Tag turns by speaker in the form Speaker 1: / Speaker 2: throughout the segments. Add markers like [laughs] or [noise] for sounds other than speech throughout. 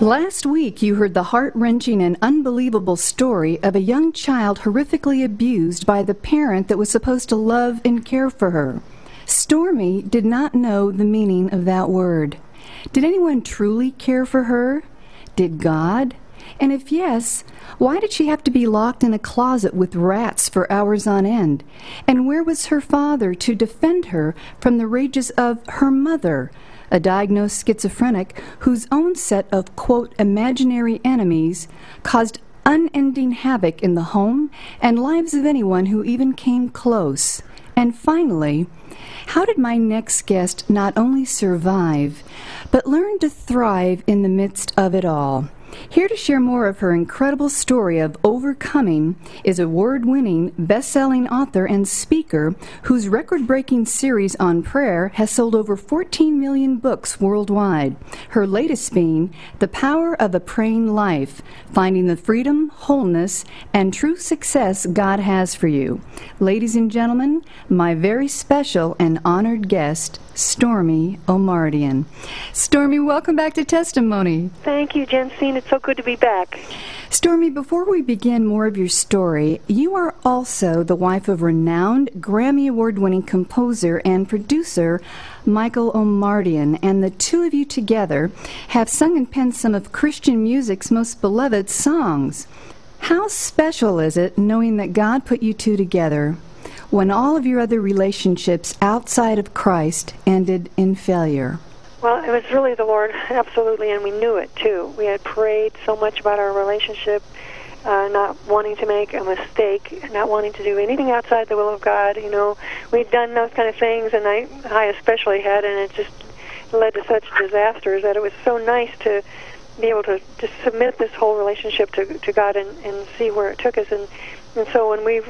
Speaker 1: Last week, you heard the heart wrenching and unbelievable story of a young child horrifically abused by the parent that was supposed to love and care for her. Stormie did not know the meaning of that word. Did anyone truly care for her? Did God? And if yes, why did she have to be locked in a closet with rats for hours on end? And where was her father to defend her from the rages of her mother? A diagnosed schizophrenic whose own set of, quote, imaginary enemies caused unending havoc in the home and lives of anyone who even came close. And finally, how did my next guest not only survive, but learn to thrive in the midst of it all? Here to share more of her incredible story of overcoming is award winning, best selling author and speaker whose record breaking series on prayer has sold over 14 million books worldwide. Her latest being The Power of a Praying Life Finding the Freedom, Wholeness, and True Success God Has for You. Ladies and gentlemen, my very special and honored guest, Stormie Omartian. Stormie, welcome back to Testimony.
Speaker 2: Thank you, Jensine. It's so good to be back.
Speaker 1: Stormie, before we begin more of your story, you are also the wife of renowned Grammy Award winning composer and producer Michael Omartian, and the two of you together have sung and penned some of Christian music's most beloved songs. How special is it knowing that God put you two together when all of your other relationships outside of Christ ended in failure?
Speaker 2: Well, it was really the Lord, absolutely, and we knew it too. We had prayed so much about our relationship, uh, not wanting to make a mistake, not wanting to do anything outside the will of God. You know, we'd done those kind of things, and I, I especially had, and it just led to such disasters that it was so nice to be able to just submit this whole relationship to to God and and see where it took us. And and so when we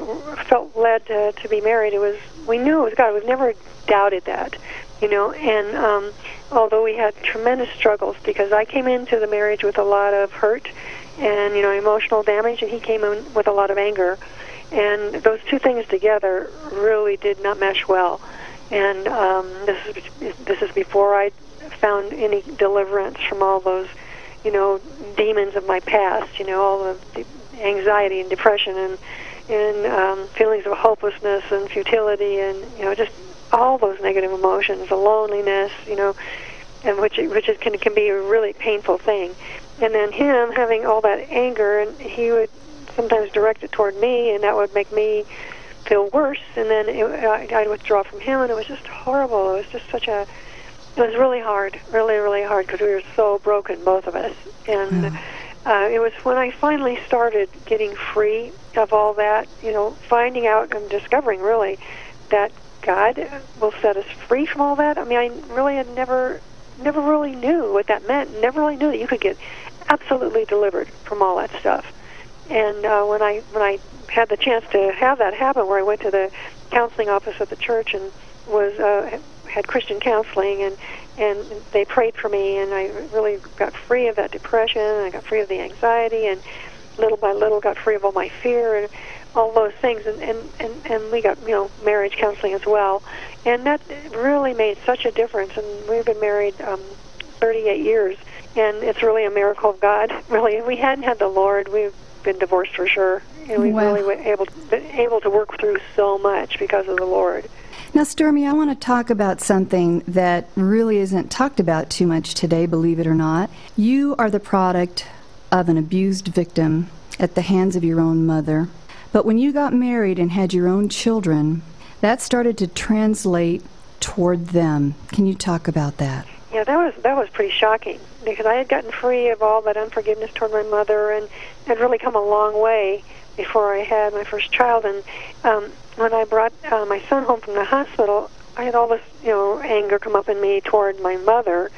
Speaker 2: felt led to, to be married, it was we knew it was God. We've never doubted that, you know. And um, although we had tremendous struggles, because I came into the marriage with a lot of hurt and you know emotional damage, and he came in with a lot of anger, and those two things together really did not mesh well. And um, this is this is before I found any deliverance from all those, you know, demons of my past. You know, all the anxiety and depression and and um, feelings of hopelessness and futility and you know just all those negative emotions, the loneliness, you know, and which which is, can can be a really painful thing. And then him having all that anger, and he would sometimes direct it toward me, and that would make me feel worse. And then it, I, I'd withdraw from him, and it was just horrible. It was just such a it was really hard, really, really hard because we were so broken, both of us. And yeah. uh, it was when I finally started getting free of all that, you know, finding out and discovering really that God will set us free from all that. I mean, I really had never, never really knew what that meant. Never really knew that you could get absolutely delivered from all that stuff. And uh, when I when I had the chance to have that happen, where I went to the counseling office at the church and was uh, had Christian counseling, and and they prayed for me, and I really got free of that depression. And I got free of the anxiety, and little by little got free of all my fear and all those things. And and and, and we got you know marriage counseling as well. And that really made such a difference. And we've been married um 38 years. And it's really a miracle of god. [laughs] Really if we hadn't had the lord we've been divorced for sure. And we wow. really were able been able to work through so much because of the lord.
Speaker 1: Now, Stormie, I want to talk about something that really isn't talked about too much today, believe it or not. You are the product of an abused victim at the hands of your own mother. But when you got married and had your own children, that started to translate toward them. Can you talk about that?
Speaker 2: Yeah, that was that was pretty shocking because I had gotten free of all that unforgiveness toward my mother and had really come a long way before I had my first child. And um, when I brought uh, my son home from the hospital, I had all this you know anger come up in me toward my mother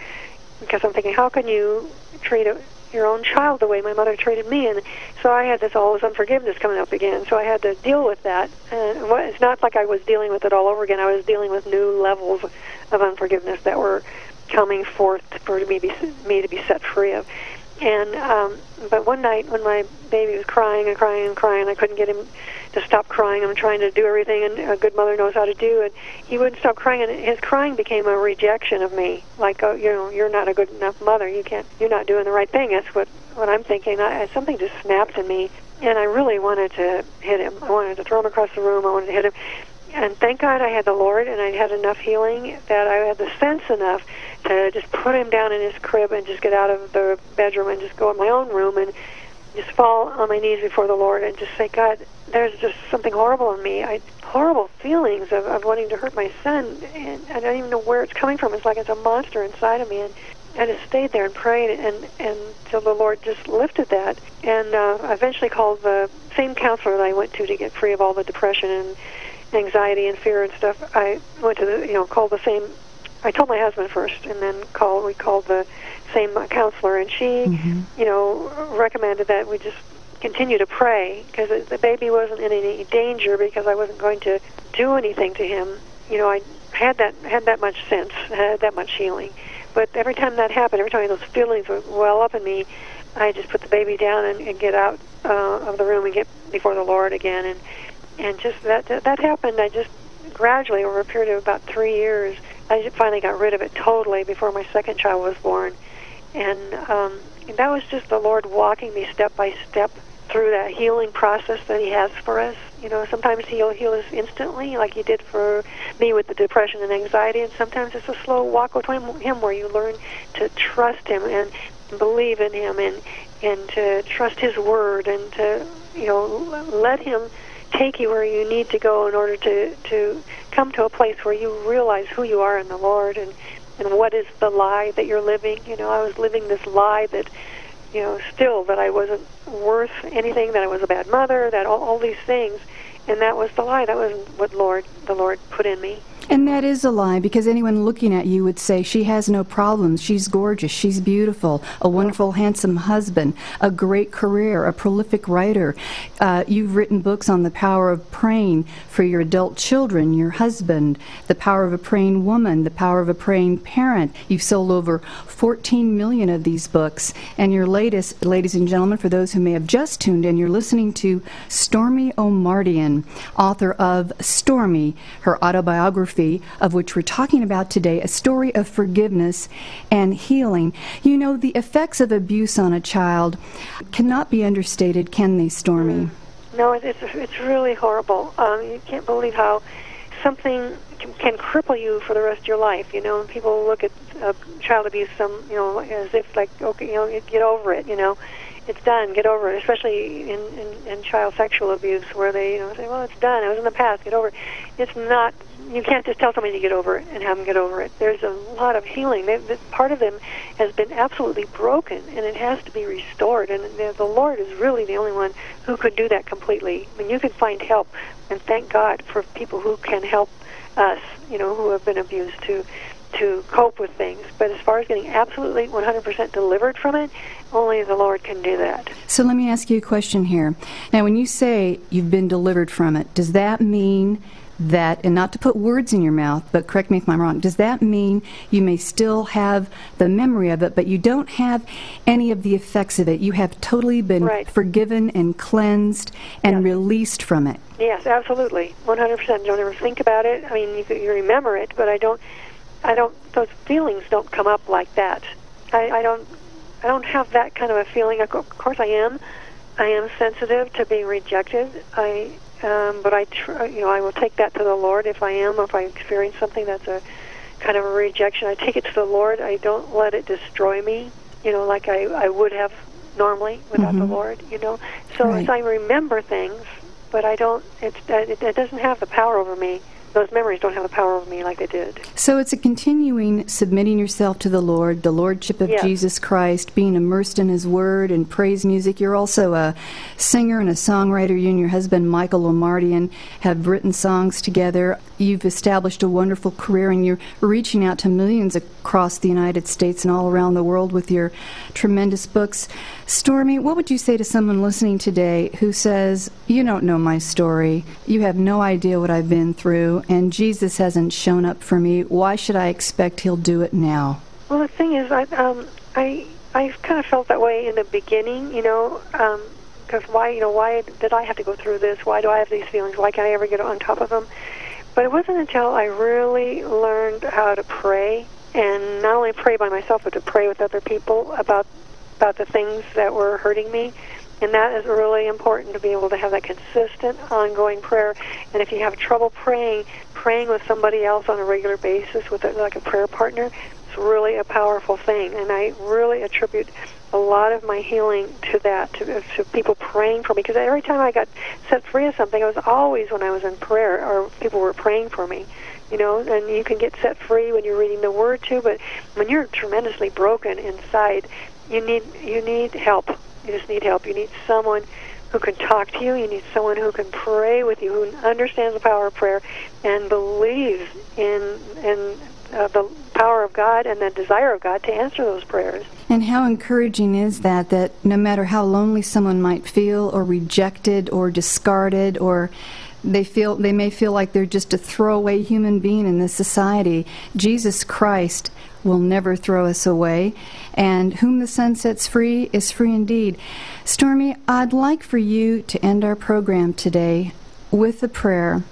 Speaker 2: because I'm thinking, how can you treat a your own child the way my mother treated me, and so I had this all this unforgiveness coming up again. So I had to deal with that. And it's not like I was dealing with it all over again. I was dealing with new levels of unforgiveness that were coming forth for me, be, me to be set free of. And um, but one night when my baby was crying and crying and crying, I couldn't get him to stop crying. I'm trying to do everything, and a good mother knows how to do And He wouldn't stop crying, and his crying became a rejection of me. Like, oh, you know, you're not a good enough mother. You can't. You're not doing the right thing. That's what what I'm thinking. I, something just snapped in me, and I really wanted to hit him. I wanted to throw him across the room. I wanted to hit him. And thank God I had the Lord, and I had enough healing that I had the sense enough to just put him down in his crib and just get out of the bedroom and just go in my own room and just fall on my knees before the Lord and just say, God, there's just something horrible in me. I horrible feelings of, of wanting to hurt my son, and I don't even know where it's coming from. It's like it's a monster inside of me, and I just stayed there and prayed, and and until the Lord just lifted that, and uh, eventually called the same counselor that I went to to get free of all the depression and anxiety and fear and stuff. I went to the you know called the same. I told my husband first, and then called. We called the same counselor, and she, mm-hmm. you know, recommended that we just continue to pray because the baby wasn't in any danger because I wasn't going to do anything to him. You know, I had that had that much sense, had that much healing. But every time that happened, every time those feelings would well up in me, I just put the baby down and, and get out uh, of the room and get before the Lord again. And and just that that happened. I just gradually over a period of about three years, I finally got rid of it totally before my second child was born, and um, and that was just the Lord walking me step by step through that healing process that He has for us. You know, sometimes He'll heal us instantly, like He did for me with the depression and anxiety, and sometimes it's a slow walk with Him where you learn to trust Him and believe in Him and and to trust His word and to you know let Him take you where you need to go in order to to come to a place where you realize who you are in the Lord and and what is the lie that you're living. You know, I was living this lie that you know still that I wasn't worth anything, that I was a bad mother, that all, all these things, and that was the lie. That was what Lord the Lord put in me.
Speaker 1: And that is a lie because anyone looking at you would say she has no problems. She's gorgeous. She's beautiful. A wonderful, handsome husband. A great career. A prolific writer. Uh, you've written books on the power of praying for your adult children, your husband, the power of a praying woman, the power of a praying parent. You've sold over 14 million of these books. And your latest, ladies and gentlemen, for those who may have just tuned in, you're listening to Stormie Omartian, author of Stormie, her autobiography biography, of which we're talking about today, a story of forgiveness and healing. You know, the effects of abuse on a child cannot be understated, can they, Stormie?
Speaker 2: Mm. No, it's it's really horrible. Um, you can't believe how something can, can cripple you for the rest of your life. You know, and people look at uh, child abuse, some you know, as if like, okay, you know, get over it. You know, it's done. Get over it. Especially in, in, in child sexual abuse, where they you know say, well, it's done. It was in the past. Get over it. It's not. You can't just tell somebody to get over it and have them get over it. There's a lot of healing. They, this, part of them has been absolutely broken, and it has to be restored. And the, the Lord is really the only one who could do that completely. I mean, you can find help, and thank God for people who can help us. You know, who have been abused to to cope with things. But as far as getting absolutely 100% delivered from it, only the Lord can do that.
Speaker 1: So let me ask you a question here. Now, when you say you've been delivered from it, does that mean that, and not to put words in your mouth, but correct me if I'm wrong, does that mean you may still have the memory of it, but you don't have any of the effects of it? You have totally been
Speaker 2: right.
Speaker 1: forgiven and cleansed and yes. released from it.
Speaker 2: Yes, absolutely, 100%. Don't ever think about it. I mean, you, you remember it, but I don't I don't. Those feelings don't come up like that. I, I don't. I don't have that kind of a feeling. Of course, I am. I am sensitive to being rejected. I, um, but I, tr- you know, I will take that to the Lord if I am. If I experience something that's a kind of a rejection, I take it to the Lord. I don't let it destroy me. You know, like I, I would have normally without mm-hmm. the Lord. You know, so
Speaker 1: right.
Speaker 2: I remember things, but I don't. It's it, it doesn't have the power over me those memories don't have the power over me like they did.
Speaker 1: So it's a continuing submitting yourself to the Lord, the Lordship of
Speaker 2: Yes.
Speaker 1: Jesus Christ, being immersed in His Word and praise music. You're also a singer and a songwriter. You and your husband, Michael Omartian, have written songs together. You've established a wonderful career and you're reaching out to millions across the United States and all around the world with your tremendous books. Stormie, what would you say to someone listening today who says, You don't know my story, you have no idea what I've been through, and Jesus hasn't shown up for me? Why should I expect He'll do it now?
Speaker 2: Well, the thing is, I um, I I kind of felt that way in the beginning, you know, because why, you know, why did I have to go through this? Why do I have these feelings? Why can't I ever get on top of them? But it wasn't until I really learned how to pray, and not only pray by myself, but to pray with other people about about the things that were hurting me. And that is really important to be able to have that consistent, ongoing prayer. And if you have trouble praying, praying with somebody else on a regular basis, with a, like a prayer partner, it's really a powerful thing. And I really attribute a lot of my healing to that, to, to people praying for me. Because every time I got set free of something, it was always when I was in prayer or people were praying for me. You know, and you can get set free when you're reading the Word too. But when you're tremendously broken inside, you need you need help. You just need help. You need someone who can talk to you. You need someone who can pray with you, who understands the power of prayer and believes in in uh, the power of God and the desire of God to answer those prayers.
Speaker 1: And how encouraging is that, that no matter how lonely someone might feel, or rejected, or discarded, or they feel they may feel like they're just a throwaway human being in this society, Jesus Christ will never throw us away, and whom the Son sets free is free indeed. Stormie, I'd like for you to end our program today with a prayer.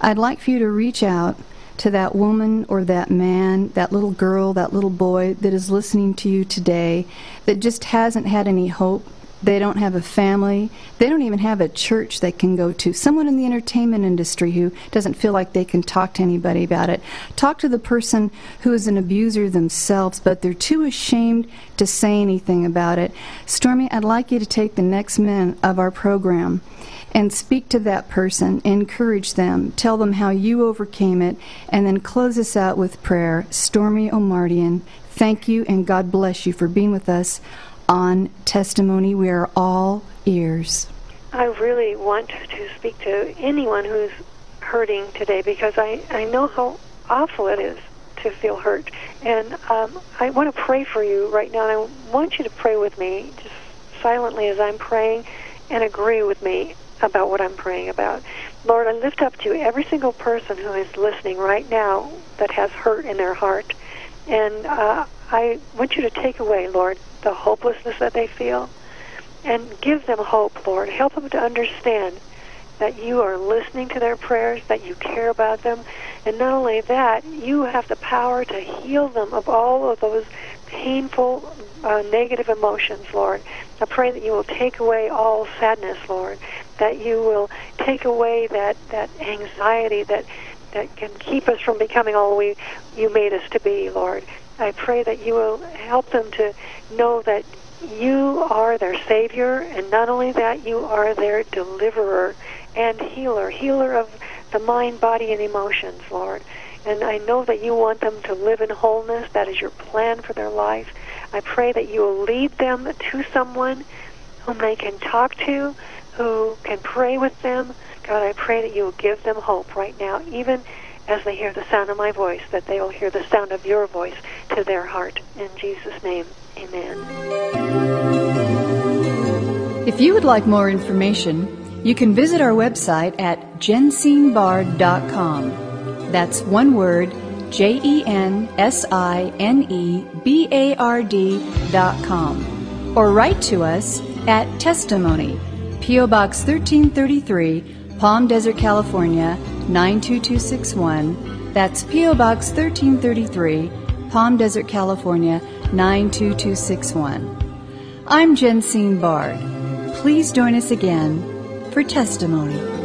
Speaker 1: I'd like for you to reach out to that woman or that man, that little girl, that little boy that is listening to you today that just hasn't had any hope. They don't have a family. They don't even have a church they can go to. Someone in the entertainment industry who doesn't feel like they can talk to anybody about it. Talk to the person who is an abuser themselves, but they're too ashamed to say anything about it. Stormie, I'd like you to take the next minute of our program and speak to that person, encourage them, tell them how you overcame it, and then close us out with prayer. Stormie Omartian, thank you and God bless you for being with us on Testimony. We are all ears.
Speaker 2: I really want to speak to anyone who's hurting today because I, I know how awful it is to feel hurt. And um, I want to pray for you right now, and I want you to pray with me just silently as I'm praying and agree with me about what I'm praying about. Lord, I lift up to you every single person who is listening right now that has hurt in their heart. And uh, I want you to take away, Lord, the hopelessness that they feel and give them hope, Lord. Help them to understand that you are listening to their prayers, that you care about them, and not only that, you have the power to heal them of all of those painful, uh, negative emotions, Lord. I pray that you will take away all sadness, Lord, that you will take away that, that anxiety that, that can keep us from becoming all we you made us to be, Lord. I pray that you will help them to know that you are their Savior, and not only that, you are their deliverer and healer, healer of the mind, body, and emotions, Lord. And I know that you want them to live in wholeness. That is your plan for their life. I pray that you will lead them to someone whom they can talk to, who can pray with them. God, I pray that you will give them hope right now, even as they hear the sound of my voice, that they will hear the sound of your voice to their heart. In Jesus' name, amen.
Speaker 1: If you would like more information, you can visit our website at jensinebard.com. That's one word, J E N S I N E B A R D.com. Or write to us at Testimony, P.O. Box 1333, Palm Desert, California 92261. That's P.O. Box 1333, Palm Desert, California 92261. I'm Jensine Bard. Please join us again for testimony.